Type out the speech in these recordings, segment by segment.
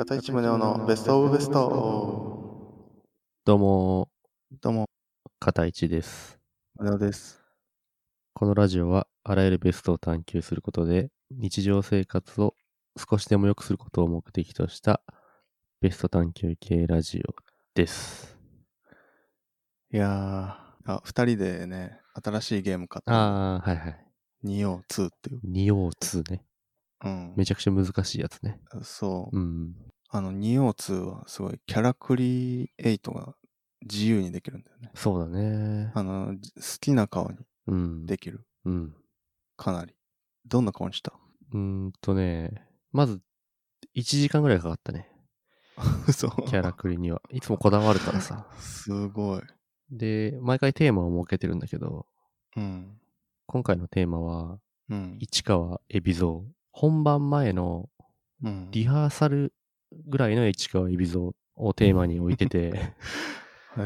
片市宗男のベストオブベスト。どうも、どうも、片市です。宗男です。このラジオは、あらゆるベストを探求することで、日常生活を少しでも良くすることを目的とした、ベスト探求系ラジオです。いやー、あ、二人でね、新しいゲーム買った。ああ、はいはい。ニオ2っていう。ニオー2ね。うん。めちゃくちゃ難しいやつね。そう。うん。あの、ニオ2はすごい、キャラクリエイトが自由にできるんだよね。そうだね。あの、じ好きな顔にうん。できる。うん。かなり。どんな顔にした？うーんとね、まず、1時間ぐらいかかったね。嘘。キャラクリには。いつもこだわるからさ。すごい。で、毎回テーマを設けてるんだけど、うん。今回のテーマは、うん。市川海老蔵。本番前のうん。リハーサルぐらいの市川海老蔵をテーマに置いてて、あ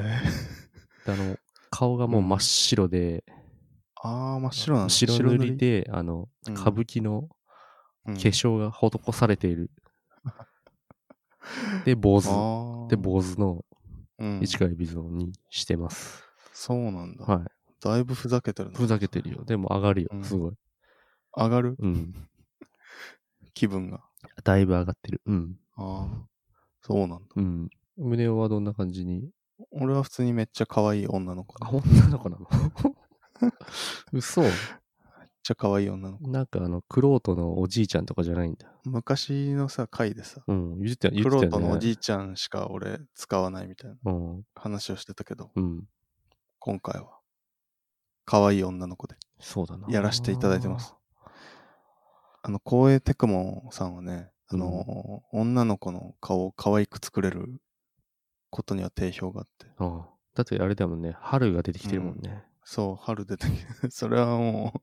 の、顔がもう真っ白で、あー、真っ白なんだ。白塗りで、あの、うん歌舞伎のうん化粧が施されている。で、坊主。で、坊主のうん市川海老蔵にしてます。そうなんだ。はだいぶふざけてる。ふざけてるよ。でも上がるよう。んすごい。上がる？うん。気分が。だいぶ上がってる。うん。ああ。そうなんだ。うん。胸はどんな感じに？俺は普通にめっちゃ可愛い女の子。あ、めっ女の子なの？嘘ちゃ可愛い女の子。なんかあの、クロートのおじいちゃんとかじゃないんだ。昔のさ、回でさ、うん。言ってた、言ク。ロートのおじいちゃんしか俺使わないみたいなうん。話をしてたけど、うん。今回は可愛い女の子でそうだな。やらせていただいてます。。あの、光栄テクモさんはね、あの、女の子の顔を可愛く作れることには定評があって、ああだってあれだもんね。春が出てきてるもんね。そう、春出てきて、それはも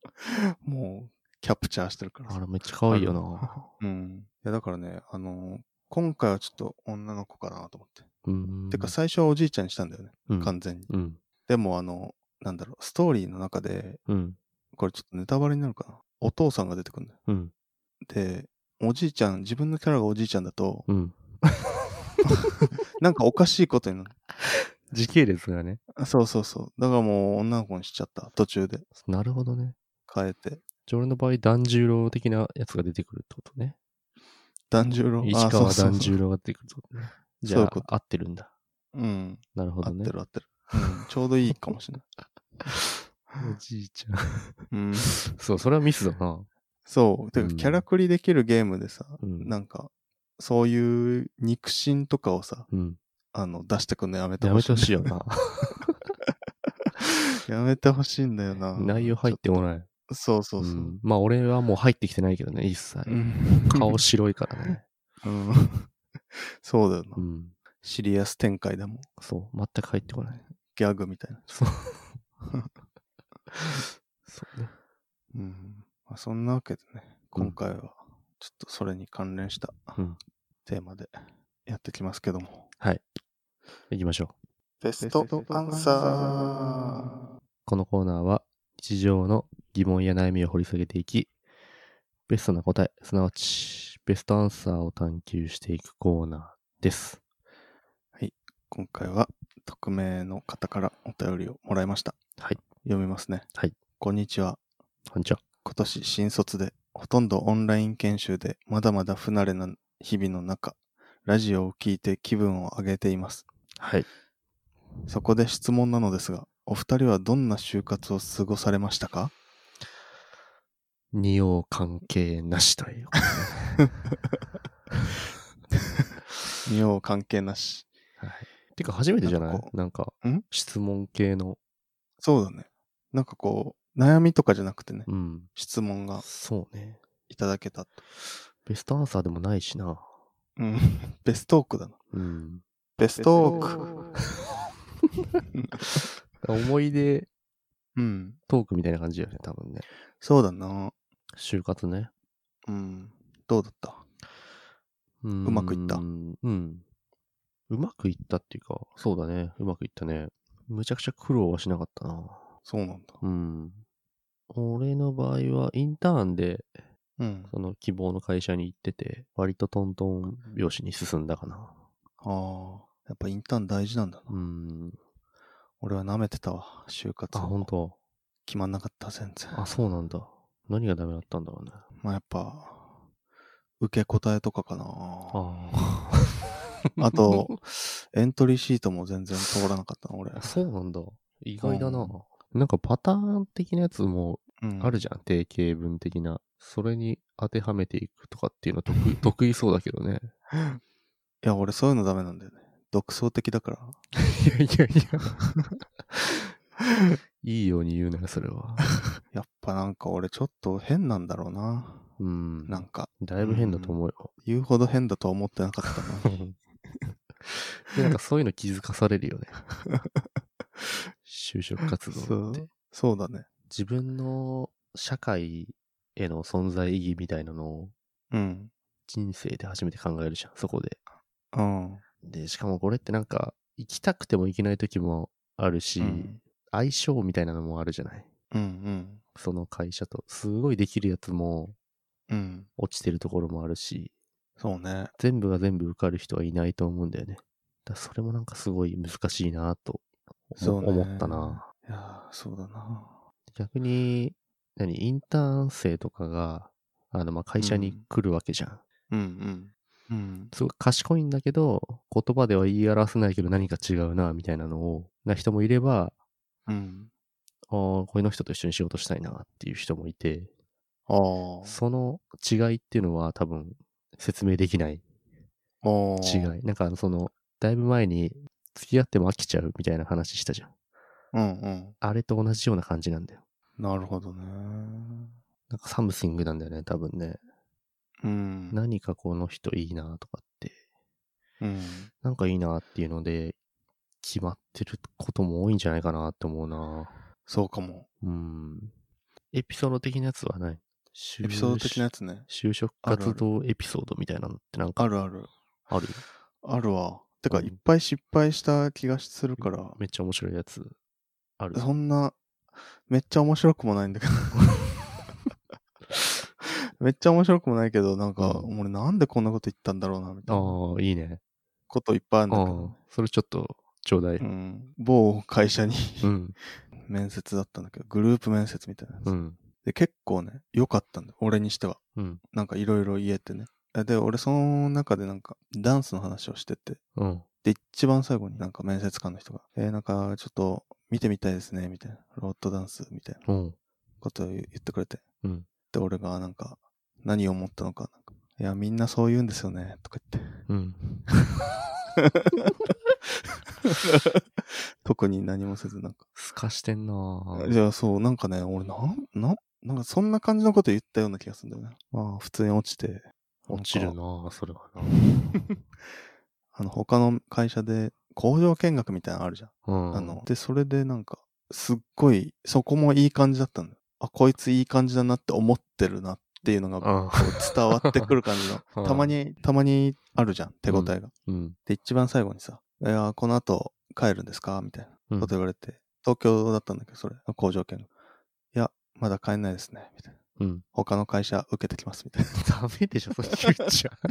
う、もう、キャプチャーしてるからさあら、めっちゃ可愛いよな。うん。いや、だからね、あの今回はちょっと女の子かなと思って。うん。てか、最初はおじいちゃんにしたんだよね、うん、完全に。うん。でも、あの、なんだろう、ストーリーの中で、うん。これちょっとネタバレになるかな。お父さんが出てくるんだよ。うん。で、おじいちゃん、自分のキャラがおじいちゃんだと、うん。なんかおかしいことになる。時系列がね。あそうそうそう。だからもう女の子にしちゃった。途中でなるほどね。変えて。じゃあ俺の場合、團十郎的なやつが出てくるってことね。團十郎？市川團十郎が出てくるってことね。じゃあ、そういうこと合ってるんだ。うん。なるほどね合って。る合ってる。うん。ちょうどいいかもしれない。おじいちゃん。うん。そう、それはミスだな。そう。てか、うんキャラクリできるゲームでさ、うんなんか、そういう肉親とかをさ、うん。あの、出してくんのやめてやめほしい。てほしいよな。やめてほしいんだよな。内容入ってもない。そうそうそう。んまあ俺はもう入ってきてないけどね、一切。うん顔白いからね。うん。そうだよなう。ん。シリアス展開でもそう、全く入ってこない。ギャグみたいな。そう。そうね。うん。まあ、そんなわけでね、今回は、ちょっとそれに関連したうんテーマでやってきますけども。行きましょう。ベストアンサこのコーナーは日常の疑問や悩みを掘り下げていき、ベストな答え、すなわちベストアンサーを探求していくコーナーです。ー。今回は、匿名の方からお便りをもらいました。はい。読みますね。はい。こんにちは。こんにちは。今年新卒で、ほとんどオンライン研修で、まだまだ不慣れな日々の中、ラジオを聞いて気分を上げています。はい。そこで質問なのですが、お二人はどんな就活を過ごされましたか？二葉関係なしという。二葉関係なし。はい。てか初めてじゃない？なんか質問系の。そうだね。なんかこう、悩みとかじゃなくてね、うん。質問がそうね。いただけたと。ベストアンサーでもないしな。うん。ベストークだな。うん。ベストーク。思い出うん。トークみたいな感じだよね、多分ね。そうだな。就活ね。うん。どうだった？ううまくいった？うん。うん。うまくいったっていうか、そうだね。うまくいったね。むちゃくちゃ苦労はしなかったな。そうなんだ。うん。俺の場合は、インターンで、うん。その希望の会社に行ってて、割とトントン拍子に進んだかな。ああ。やっぱインターン大事なんだな。うん。俺は舐めてたわ、就活あ、を。本当？決まんなかった、全然。あ、そうなんだ。何がダメだったんだろうね。まあやっぱ、受け答えとかかな。あ あと、エントリーシートも全然通らなかったな、俺あ。。そうなんだ。意外だな。うんなんかパターン的なやつもうん、あるじゃん。定型文的な。それに当てはめていくとかっていうの得意 得意そうだけどね。いや、俺そういうのダメなんだよね。独創的だから。いやいやいや。いいように言うなよ、それは。やっぱなんか俺ちょっと変なんだろうな。うん。なんか、だいぶ変だと思うよ。言うほど変だとは思ってなかったな。で、なんかそういうの気づかされるよね。就職活動って。そうだね。自分の社会への存在意義みたいなのをうん。人生で初めて考えるじゃん、そこで。うん。で、しかもこれってなんか、行きたくても行けない時もあるし、うん相性みたいなのもあるじゃない。うんその会社と。すごいできるやつもうん。うん。落ちてるところもあるし、そうね。全部が全部受かる人はいないと思うんだよね。だそれもなんかすごい難しいなとそうね思ったな。いやー、そうだな。逆に、何、インターン生とかが、あの、まあ、会社に来るわけじゃん。うんうん。うん。すごい賢いんだけど、言葉では言い表せないけど何か違うな、みたいなのを、な人もいれば、うん。ああ、この人と一緒に仕事したいなっていう人もいて、ああ。その違いっていうのは多分説明できない。違い。なんかその、だいぶ前に付き合っても飽きちゃうみたいな話したじゃん。うんうん。あれと同じような感じなんだよ。なるほどね。なんか something なんだよね、多分ね。うん。何かこの人いいなとかって、うん。なんかいいなっていうので、決まってることも多いんじゃないかなって思うな。そうかも。うん。エピソード的なやつはない？エピソード的なやつね。就職活動エピソードみたいなのってなんかあるある。ある？あるわ。てか、うんいっぱい失敗した気がするから、めっちゃ面白いやつある。そんな、めっちゃ面白くもないんだけど。めっちゃ面白くもないけど、なんか、うん俺なんでこんなこと言ったんだろうな、みたいなああ、いいね。こといっぱいあるんだけど。、それちょっとちょうだい。うん、某会社にうん。面接だったんだけど、グループ面接みたいなやつ。うん。で、結構ね、良かったんだよ。俺にしては。うん。なんかいろいろ言えてね。で、俺その中でなんかダンスの話をしてて、うん。で、一番最後になんか面接官の人が、えー、なんかちょっと見てみたいですね、みたいな。ロッドダンスみたいなうん。ことを言ってくれて。うん。で、俺がなんか何を思ったのか、なんかいや、みんなそう言うんですよね、とか言って。うん。特に何もせず、なんか。すかしてんなぁじゃあそう、なんかね、俺なん、なん、なんかそんな感じのこと言ったような気がするんだよね。まあ、普通に落ちて。落ちるなそれはな あの、他の会社で工場見学みたいなのあるじゃん。うん。あの、で、それでなんか、すっごい、そこもいい感じだったんだよ。あ、こいついい感じだなって思ってるなっていうのが、伝わってくる感じ うんの。たまに、たまにあるじゃん、手応えが。うん。で、一番最後にさ、いや、この後帰るんですかみたいなこと言われて、東京だったんだけど、それ、工場見学。いや、まだ帰んないですね、みたいな。うん。他の会社受けてきます、みたいな。ダメでしょ、それ言っちゃ。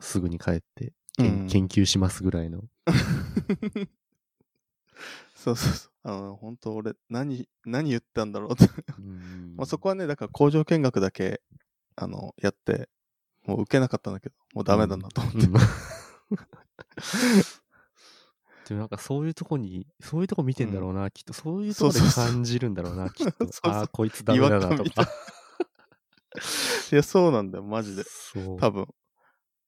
すぐに帰って、うん研究しますぐらいの。そうそうそう。あの、本当俺、何、何言ったんだろうって。うんまあそこはね、だから工場見学だけ、あの、やって、もう受けなかったんだけど、もうダメだなと思って。うんでもなんかそういうとこに、そういうとこ見てんだろうな、きっと。そういうとこで感じるんだろうな、きっと。そうそうああ、こいつダメだなとか。いや、そうなんだよ、マジで。多分。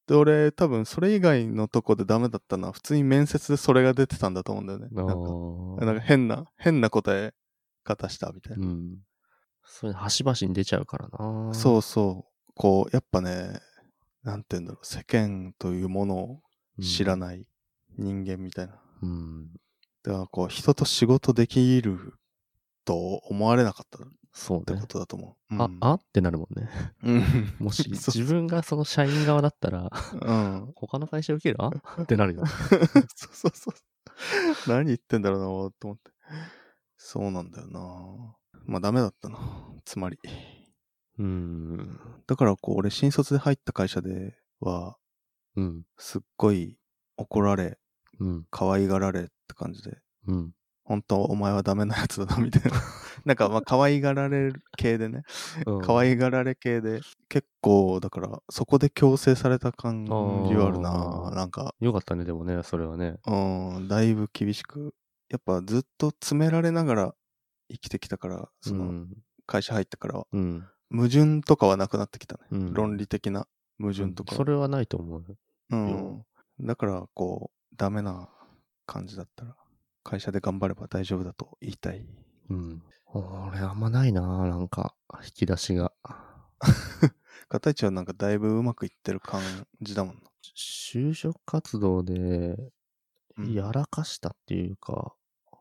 で、俺、多分、それ以外のとこでダメだったのは、普通に面接でそれが出てたんだと思うんだよね。あなんか、ーなんか変な、変な答え方したみたいな。うん。それ、端々に出ちゃうからな。そうそう。こう、やっぱね、なんて言うんだろう、世間というものをうん知らない人間みたいな。うん。だから、こう、人と仕事できると思われなかったっそうねてこ。とだと思う。あうん、あってなるもんね。うん。もし 自分がその社員側だったら、うん。他の会社受ける？あってなるよ。そうそうそう。何言ってんだろうな、と思って。そうなんだよな。まあダメだったな。つまり。うん。だからこう、俺新卒で入った会社では、うん。すっごい怒られ、うん。可愛がられって感じで、うん。本当お前はダメなやつだな、みたいな。なんかまあ可愛がられる系でね。可愛がられ系で、結構、だから、そこで強制された感じはあるあな。ーなんか、よかったね、でもね、それはね。うん、だいぶ厳しく。やっぱずっと詰められながら生きてきたから、その、うん。会社入ってからは、うん。矛盾とかはなくなってきたね。うん論理的な矛盾とかは。それはないと思う。うん。だから、こう、ダメな感じだったら、会社で頑張れば大丈夫だと言いたい。うん。俺あんまないな、なんか、引き出しが。片市はなんかだいぶうまくいってる感じだもんな。就職活動で、うんやらかしたっていうか、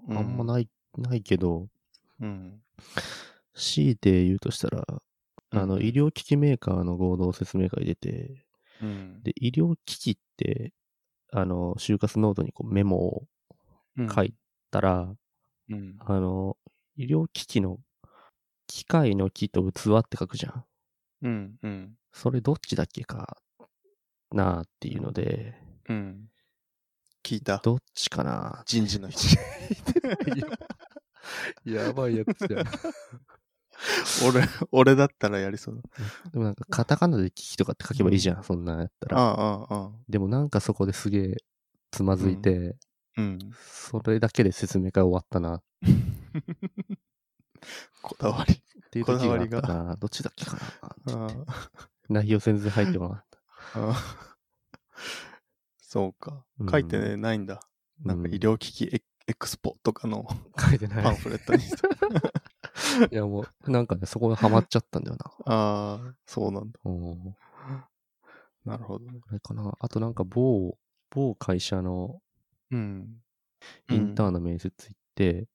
うんあんまない、ないけど、うん。強いて言うとしたら、あの、うん医療機器メーカーの合同説明会出て、うん。で、医療機器って、あの、就活ノートにこうメモを書いたら、うん。あの、医療機器の機械の機と器って書くじゃん。うん。うん。それどっちだっけかなあっていうので、うん。聞いた。どっちかな人事の人。やばいやつじゃん。俺、俺だったらやりそうだ。でもなんかカタカナで機器とかって書けばいいじゃん、そんなんやったら。ああ、ああ。でもなんかそこですげえつまずいて、うん。それだけで説明会終わったなっ こだわり。ていう時があっこだたな。どっちだっけかなあ内容全然入ってこなかっあ。ああそうかう。ん書いてねないんだ。なんか医療機器エエクスポとかのた。書いてない。パンフレットに。いやもう、なんかね、そこがハマっちゃったんだよな。ああ、そうなんだ。うん。なるほどね。あれかな。あとなんか某、某会社のうん。インターンの面接行って、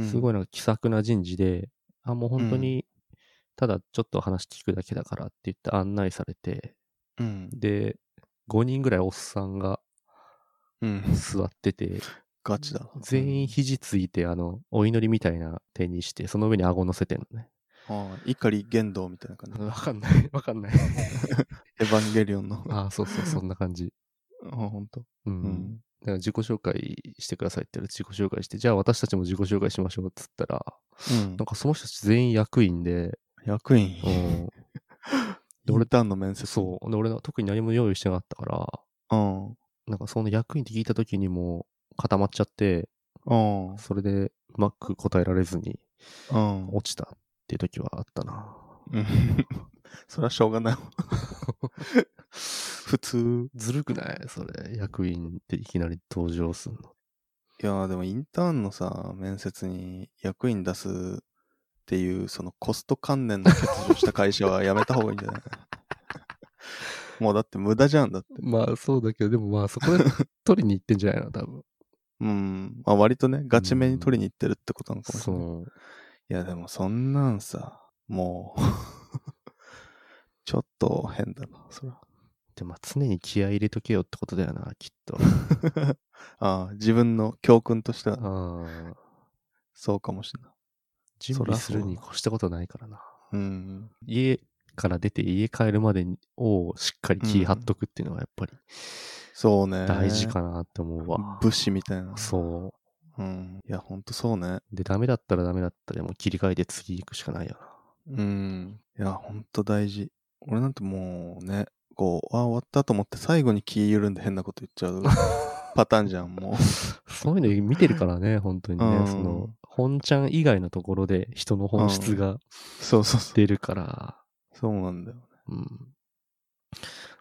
すごい。いなんか気さくな人事で、あ、もう本当に、ただちょっと話聞くだけだからって言って案内されて、うん。で、5人ぐらいおっさんがうん。座ってて、ガチだ。全員肘ついて、あの、お祈りみたいな手にして、その上に顎乗せてんのね。ああ、怒り言動みたいな感じ。わかんない、わかんない。エヴァンゲリオンの。あ ああ、そうそう、そんな感じ。あ、ほんと。うん。うん。だから自己紹介してくださいって言ったら自己紹介して、じゃあ私たちも自己紹介しましょうっつったら、うんなんかその人たち全員役員で、役員。うん、インターンの面接。そう。で、俺は特に何も用意してなかったから、う。なんかその役員って聞いた時にもう固まっちゃって、うん。うん。それでうまく答えられずにうん。落ちたっていう時はあったな。うん それはしょうがない。普通。ずるくない？それ。役員っていきなり登場すんの。いやーでもインターンのさ、面接に役員出すっていう、そのコスト関連の欠如した会社はやめた方がいいんじゃない？もうだって無駄じゃんだって。まあそうだけど、でもまあそこで取りに行ってんじゃないの？多分。うん。まあ割とね、ガチめに取りに行ってるってことなのかもしれない。そう。いやでもそんなんさ、もう、ちょっと変だな、そら。でまあ常に気合い入れとけよってことだよな、きっと。ああ、自分の教訓としては。そうかもしれない。準備するに越したことないからな。うん。家から出て家帰るまでにをしっかり気張っとくっていうのがやっぱりそうね。大事かなって思うわ。武士みたいな。そうん。いや、ほんとそうね。う。で、ダメだったらダメだったでもう切り替えて次行くしかないよな。うん。いや、ほんと大事。俺なんてもうね、こう、あ、終わったと思って最後に気緩んで変なこと言っちゃう パターンじゃん、もそういうの見てるからね、本当にね。うんその、本ちゃん以外のところで人の本質がう。そうそうそう。出るから、そうなんだよね。うん。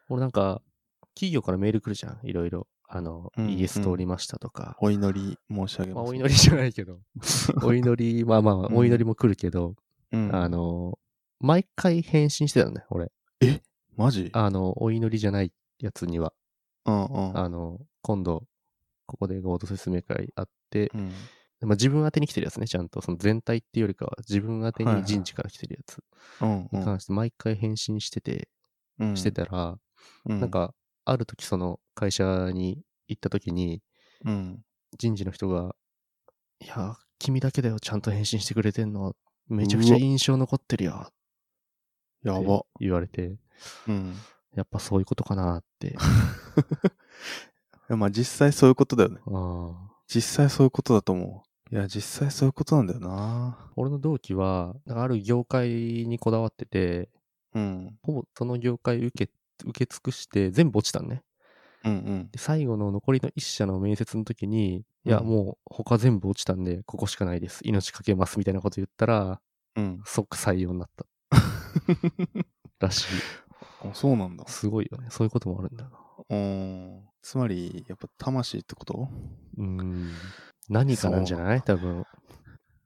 俺なんか、企業からメール来るじゃん、いろいろ。あの、うんイエス通りましたとか。お祈り申し上げまあ、ます。お祈りじゃないけど。お祈り、まあまあ、うんお祈りも来るけど、うん、あ、の、毎回返信してたのね、俺。マジ？あの、お祈りじゃないやつには。うんうん。あの、今度、ここで合同説明会あって、うん。まあ、自分宛てに来てるやつね、ちゃんと。その全体っていうよりかは、自分宛てに人事から来てるやつに関して毎回返信してて、うん。してたら、うん、なん、か、ある時その会社に行った時に、うん。人事の人が、いや、君だけだよ、ちゃんと返信してくれてんの。めちゃくちゃ印象残ってるよ。やば。言われて、うん。やっぱそういうことかなって。いやまあ実際そういうことだよね。実際そういうことだと思う。いや、実際そういうことなんだよな。俺の同期は、なんかある業界にこだわってて、うん。ほぼその業界受け、受け尽くして全部落ちたんね。うんうん。で、最後の残りの一社の面接の時に、いや、うんもう他全部落ちたんで、ここしかないです。命かけますみたいなこと言ったら、うん。即採用になった。らしい。あそうなんだ。すごいよね。そういうこともあるんだよな。うん。つまり、やっぱ魂ってこと？うーん。何かなんじゃない？多分。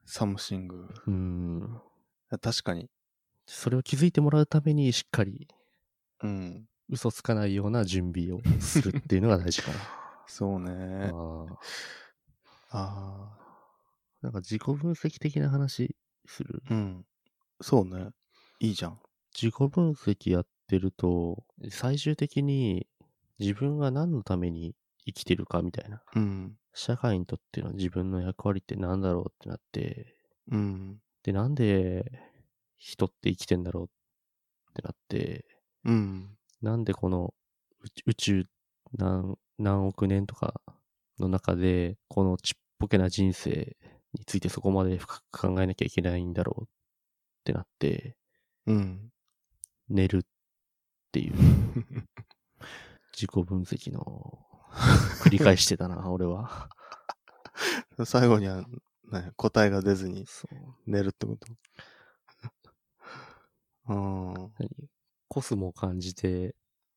something。いうーん。や確かに。それを気づいてもらうために、しっかりうん。嘘つかないような準備をするっていうのが大事かな。そうね。あああなんか自己分析的な話する？あ。うん。そうね。いいじゃん。自己分析やってると、最終的に自分が何のために生きてるかみたいな。うん。社会にとっての自分の役割って何だろうってなって、うん。で、なんで人って生きてんだろうってなって、うん。なんでこの宇宙何何億年とかの中で、このちっぽけな人生についてそこまで深く考えなきゃいけないんだろうってなって、うん。寝るっていう 自己分析の 繰り返してたな、俺は。最後には、ね、答えが出ずに。寝るってこと？うん。何？コスモを感じて、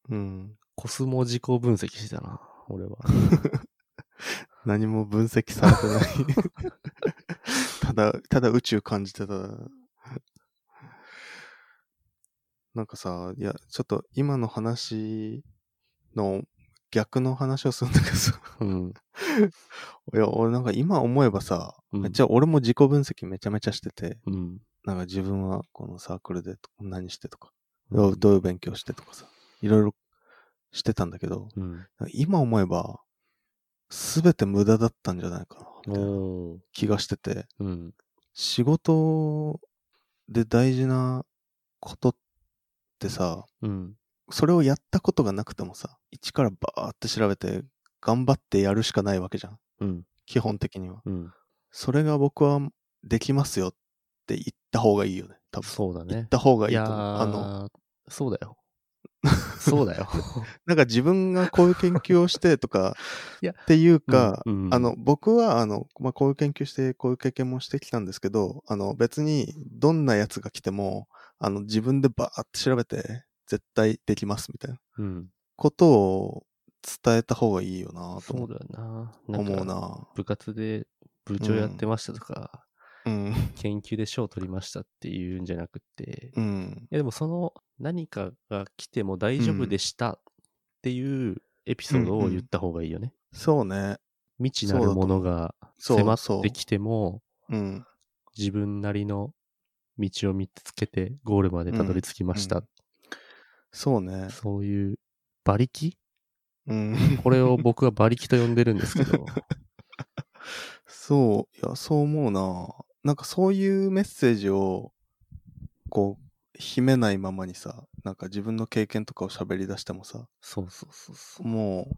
うん。コスモ自己分析してたな、俺は。何も分析されてない。ただ、ただ宇宙感じてた。なんかさ、いや、ちょっと今の話の逆の話をするんだけどさ。うん。いや、俺なんか今思えばさ、うんめっちゃ俺も自己分析めちゃめちゃしてて、うん。なんか自分はこのサークルで何してとか、うんどういう勉強してとかさ、いろいろしてたんだけど、うん。今思えば、すべて無駄だったんじゃないかな、みたいな。気がしてて、うん。仕事で大事なことってさ、うん。それをやったことがなくてもさ、一からバーって調べて、頑張ってやるしかないわけじゃん。うん。基本的には。うん。それが僕はできますよって言った方がいいよね。多分。そうだね言っ。た方がいいと思う。あの、ー、そうだよ。そうだよ。なんか自分がこういう研究をしてとか っていうか、うんうんあの、僕は、あの、まあ、こういう研究して、こういう経験もしてきたんですけど、あの、別に、どんなやつが来ても、あの、自分でバーって調べて、絶対できますみたいなうん。ことを伝えた方がいいよなと思そうだよな。思うな。部活で部長やってましたとか、うん。研究で賞取りましたっていうんじゃなくて、いうん。やでもその何かが来ても大丈夫でしたっていうエピソードを言った方がいいよね。そうね。未知なるものが迫ってきても、うん。自分なりの道を見つけてゴールまでたどり着きました。うんそうね。そういう馬力？うん。これを僕は馬力と呼んでるんですけど、そう、いや、そう思うな。なんかそういうメッセージを、こう、秘めないままにさ、なんか自分の経験とかを喋り出してもさ、そうそうそうそう。もう、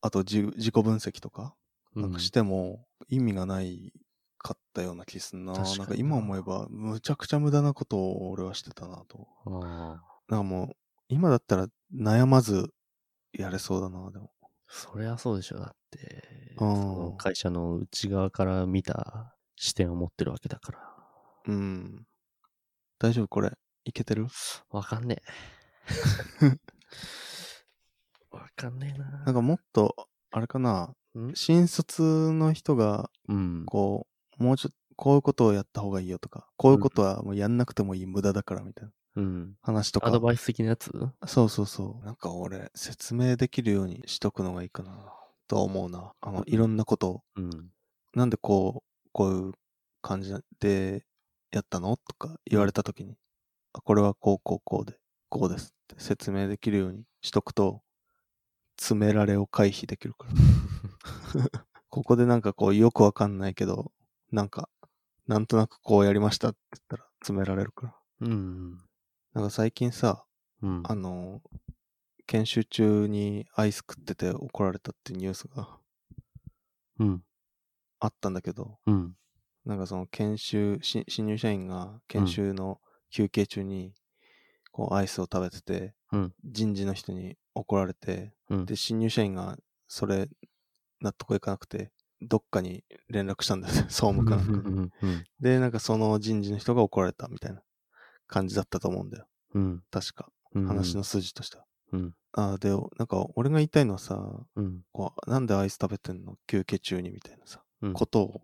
あと自自己分析とか、なんかしても意味がないかったような気すんな。確かになんか今思えば、むちゃくちゃ無駄なことを俺はしてたなと。あなんかもう、今だったら悩まずやれそうだな、でも。そりゃそうでしょ。だって、うんその会社の内側から見た視点を持ってるわけだから。うん。大丈夫これ。いけてる？わかんねえ。わかんねえな。なんかもっと、あれかな、ん？新卒の人が、うん。こう、もうちょっと、こういうことをやった方がいいよとか、こういうことはもうやんなくてもいい無駄だからみたいなうん。話とか。アドバイス的なやつ？そうそうそう。なんか俺、説明できるようにしとくのがいいかな、と思うな。あの、いろんなことを、うん。なんでこう、こういう感じでやったの？とか言われたときに、あ、これはこうこうこうで、こうですって説明できるようにしとくと、詰められを回避できるから。ここでなんかこう、よくわかんないけど、なんか、なんとなくこうやりましたって言ったら詰められるから。うん。なんか最近さ、うん。あの、研修中にアイス食ってて怒られたってニュースがうん。あったんだけど、うん。なんかその研修、し新入社員が研修の休憩中に、こうアイスを食べてて、うん人事の人に怒られて、うん。で、新入社員がそれ納得いかなくて、どっかに連絡したんだよね、総務かなんか。で、なんかその人事の人が怒られたみたいな感じだったと思うんだよ。うん。確か。うん。話の筋としては。うん。あーで、なんか俺が言いたいのはさ、うん。こうなんでアイス食べてんの休憩中にみたいなさ、うんことを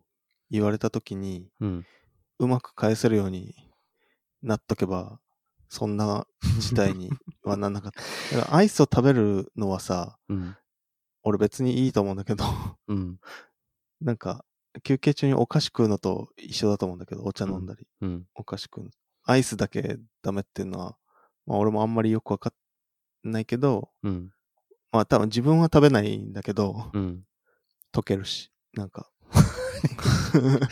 言われた時に、うん。うまく返せるようになっとけば、そんな事態に はなんなかった。だからアイスを食べるのはさ、うん。俺別にいいと思うんだけど、うん。なんか、休憩中にお菓子食うのと一緒だと思うんだけど、お茶飲んだり、うん。お菓子食うの。アイスだけダメっていうのは、まあ俺もあんまりよくわかんないけど、うん。まあ多分自分は食べないんだけど、うん。溶けるし、なんか。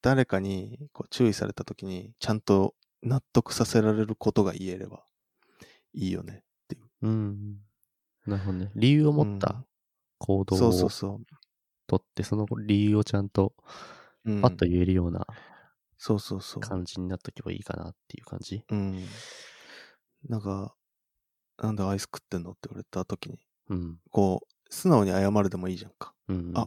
誰かにこう注意された時に、ちゃんと納得させられることが言えればいいよね。うん。なるほどね。理由を持った行動そうそうをそとって、その理由をちゃんとパッと言えるようなそうそうそう。感じになっとけばいいかなっていう感じ？うん。なんか、なんでアイス食ってんのって言われた時に、うん。こう、素直に謝るでもいいじゃんか。うん。あ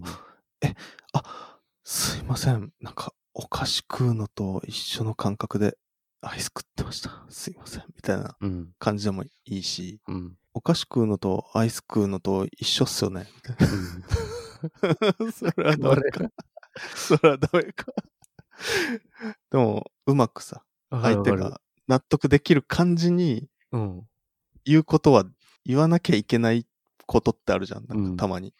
あ、すいません。なんか、お菓子食うのと一緒の感覚でアイス食ってました。すいません。みたいなうん。感じでもいいし、うん。お菓子食うのとアイス食うのと一緒っすよね。みたいな それはダメか。それはダメか。でも、うまくさ、相手が納得できる感じにうん。言うことは言わなきゃいけないことってあるじゃん。なんうんかたまに。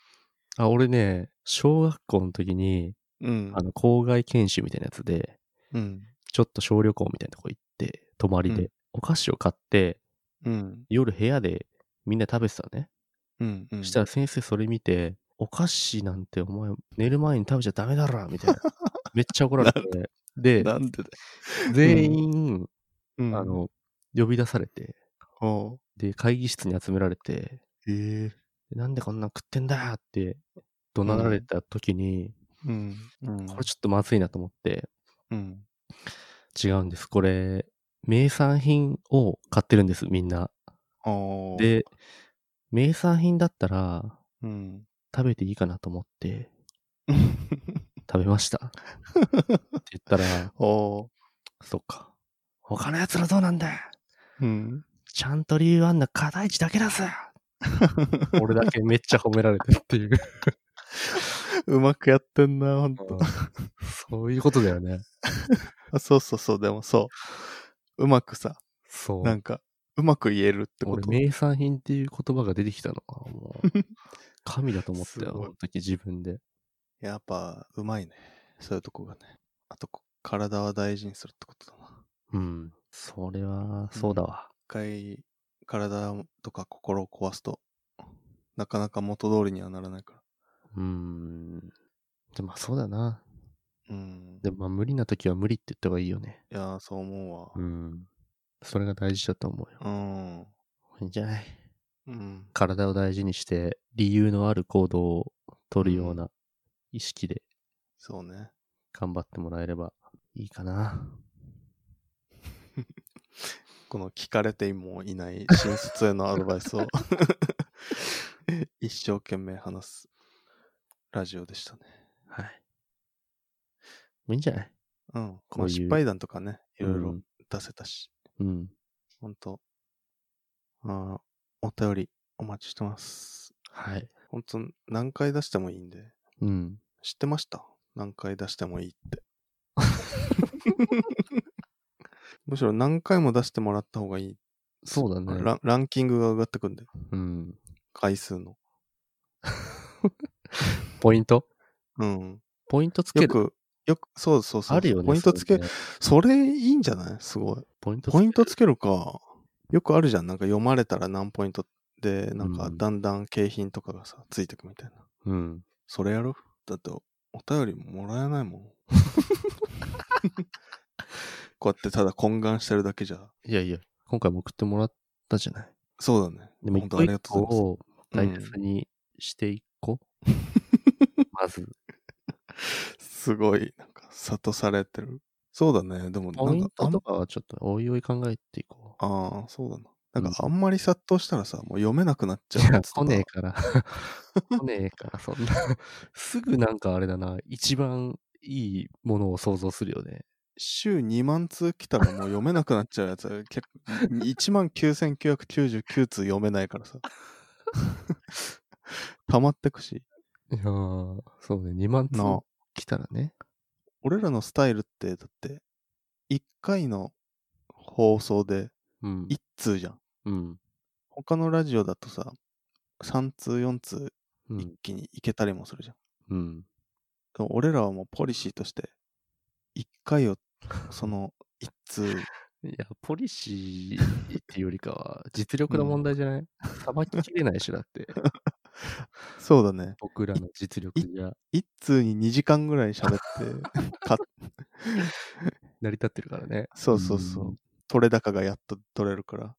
あ、俺ね、小学校の時に、うんあ。の、校外研修みたいなやつで、うん。ちょっと小旅行みたいなとこ行って、泊まりで、うんお菓子を買って、うん。夜部屋でみんな食べてたのね。うん。うん。そしたら先生それ見て、お菓子なんてお前寝る前に食べちゃダメだろみたいな。めっちゃ怒られて。で、なんで全員、うんあ、の、呼び出されて、おうで、会議室に集められて、ええでなんでこんなん食ってんだよって怒鳴られた時に、うん。うん。これちょっとまずいなと思って、うん。違うんです。これ、名産品を買ってるんです、みんな。で、名産品だったらうん。食べていいかなと思って 食べました。って言ったら、おーそっか。他の奴らどうなんだ？ようん。ちゃんと理由あんな片一だけだぜ 俺だけめっちゃ褒められてるっていう。うまくやってんな、ほんと。そういうことだよね。あそうそうそう、でもそう。うまくさ、そう。なんか、うまく言えるってこ俺、と。名産品っていう言葉が出てきたのが、もう、神だと思ったよ、あの時自分で。やっぱ、うまいね。そういうとこがね。あと、こ体は大事にするってことだな。うん。それは、そうだわ。一回、体とか心を壊すと、なかなか元通りにはならないから。うーん。でも、まあそうだな。うん。でも、まあ無理な時は無理って言った方がいいよね。いやー、そう思うわ。うん。それが大事だと思うよ。うん。いいんじゃない？うん。体を大事にして、理由のある行動を取るような意識でそうね。頑張ってもらえればいいかな。この聞かれてもいない新卒へのアドバイスを 一生懸命話すラジオでしたね。はい。いいんじゃない？うん。こういうまあ失敗談とかね、いろいろうん出せたし、うん。ほんと、あーお便りお待ちしてます。はい。ほんと、何回出してもいいんで、うん。知ってました？何回出してもいいって。むしろ何回も出してもらった方がいい。そうだね。ランランキングが上がってくんだよ。うん。回数の。ポイント？うん。ポイントつける？よく、よく、そうそうそう。あるよね。ポイントつけ、そねそれいいんじゃない？すごい。ポイントつけポイントつけるか。よくあるじゃん。なんか読まれたら何ポイントで、なんかうんだんだん景品とかがさ、ついてくみたいな。うん。それやろ？だって、お便りももらえないもん。こうやってただ懇願してるだけじゃ。いやいや、今回も送ってもらったじゃない。そうだね。でも一本当ありがとうございます。を大切にしていこう。まず、すごい、なんか、諭されてる。そうだね。でも、なんか、あんトとかはちょっとおいおい考えていこう。ああ、そうだな。なんか、うあんまり殺到したらさ、もう読めなくなっちゃうやつとか来ねえから。来ねえから、そんな。すぐなんかあれだな、一番いいものを想像するよね。週2万通来たらもう読めなくなっちゃうやつは結構、1万9999通読めないからさ。溜まってくし。いやー、そうね、2万通来たらね。俺らのスタイルって、だって、1回の放送でうん。1通じゃん。うん。他のラジオだとさ、3通4通一うん。気にいけたりもするじゃん。うん。でも俺らはもうポリシーとして、1回を、その1通、いや、ポリシーっていうよりかは、実力の問題じゃない？さばききれないし、だって。そうだね。僕らの実力じゃ1通に2時間ぐらい喋って、か成り立ってるからね。そうそうそう。取れ高がやっと取れるから。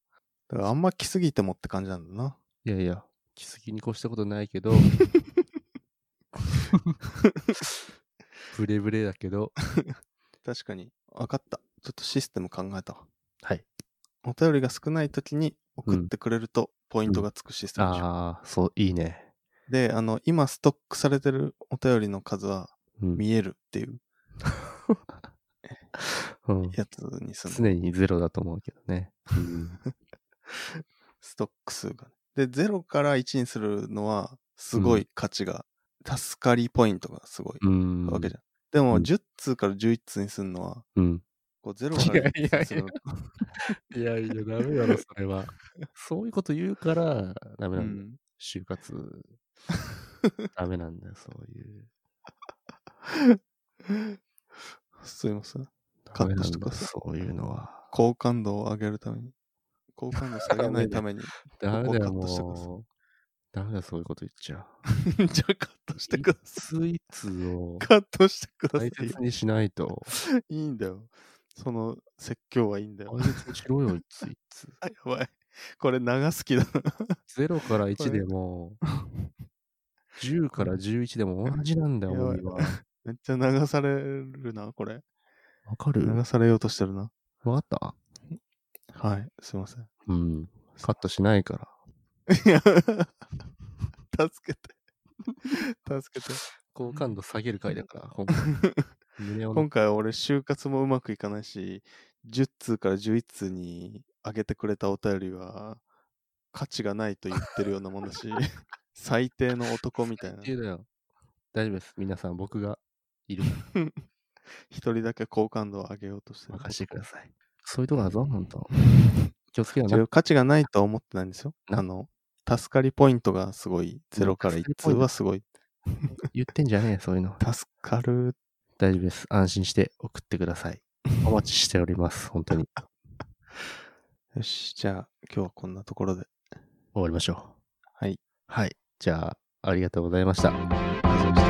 だからあんま来すぎてもって感じなんだな。いやいや、来すぎに越したことないけど、ブレブレだけど、確かに。分かった。ちょっとシステム考えたわ。はい。お便りが少ない時に送ってくれるとポイントがつくシステムでしょ、ああ、そう、いいね。で、あの、今ストックされてるお便りの数はうん。見えるっていう うん、やつにするの。常にゼロだと思うけどね。うん、ストック数が。で、0から1にするのは、すごい価値が、助かりポイントがすごいうん。わけじゃん。でも、うん10通から11通にするのは、うん。こう0からいやいやいや11通にするの。いやいや、ダメだろ、それは。そういうこと言うから、ダメうなんだよ。ん。就活、ダメなんだよ、そういう。すいません。ダカットしてくださいそういうのは。好感度を上げるために。好感度下げないために。ダメだよ。ダメだよ、そういうこと言っちゃ。じゃあカットしてください。スイーツをカットしてくださ大いよ。切にしないと。いいんだよ。その説教はいいんだよ。大切にしろよ、いついつ。あやばい。これ長すぎだな。0からこ1れでも、10から11でも同じなんだよ、俺は。めっちゃ流されるな、これ。わかる？流されようとしてるな。わかった？はい、すいません。うん。カットしないから。いや、助けて。助けて。好感度下げる回だから、今回。今回は俺、就活もうまくいかないし、10通から11通に上げてくれたお便りは、価値がないと言ってるようなもんだし、最低の男みたいな。最低だよ。大丈夫です。皆さん、僕がいるか一人だけ好感度を上げようとしてらる。任せてください。そういうとこだぞ、ほんと。気をつけよう違うな。価値がないとは思ってないんですよ。なあの、助かりポイントがすごい、0から1通はすごい。言ってんじゃねえ、そういうの。助かる。大丈夫です。安心して送ってください。お待ちしております、本当に。よし、じゃあ今日はこんなところで。終わりましょう。はい。はい。じゃあ、ありがとうございました。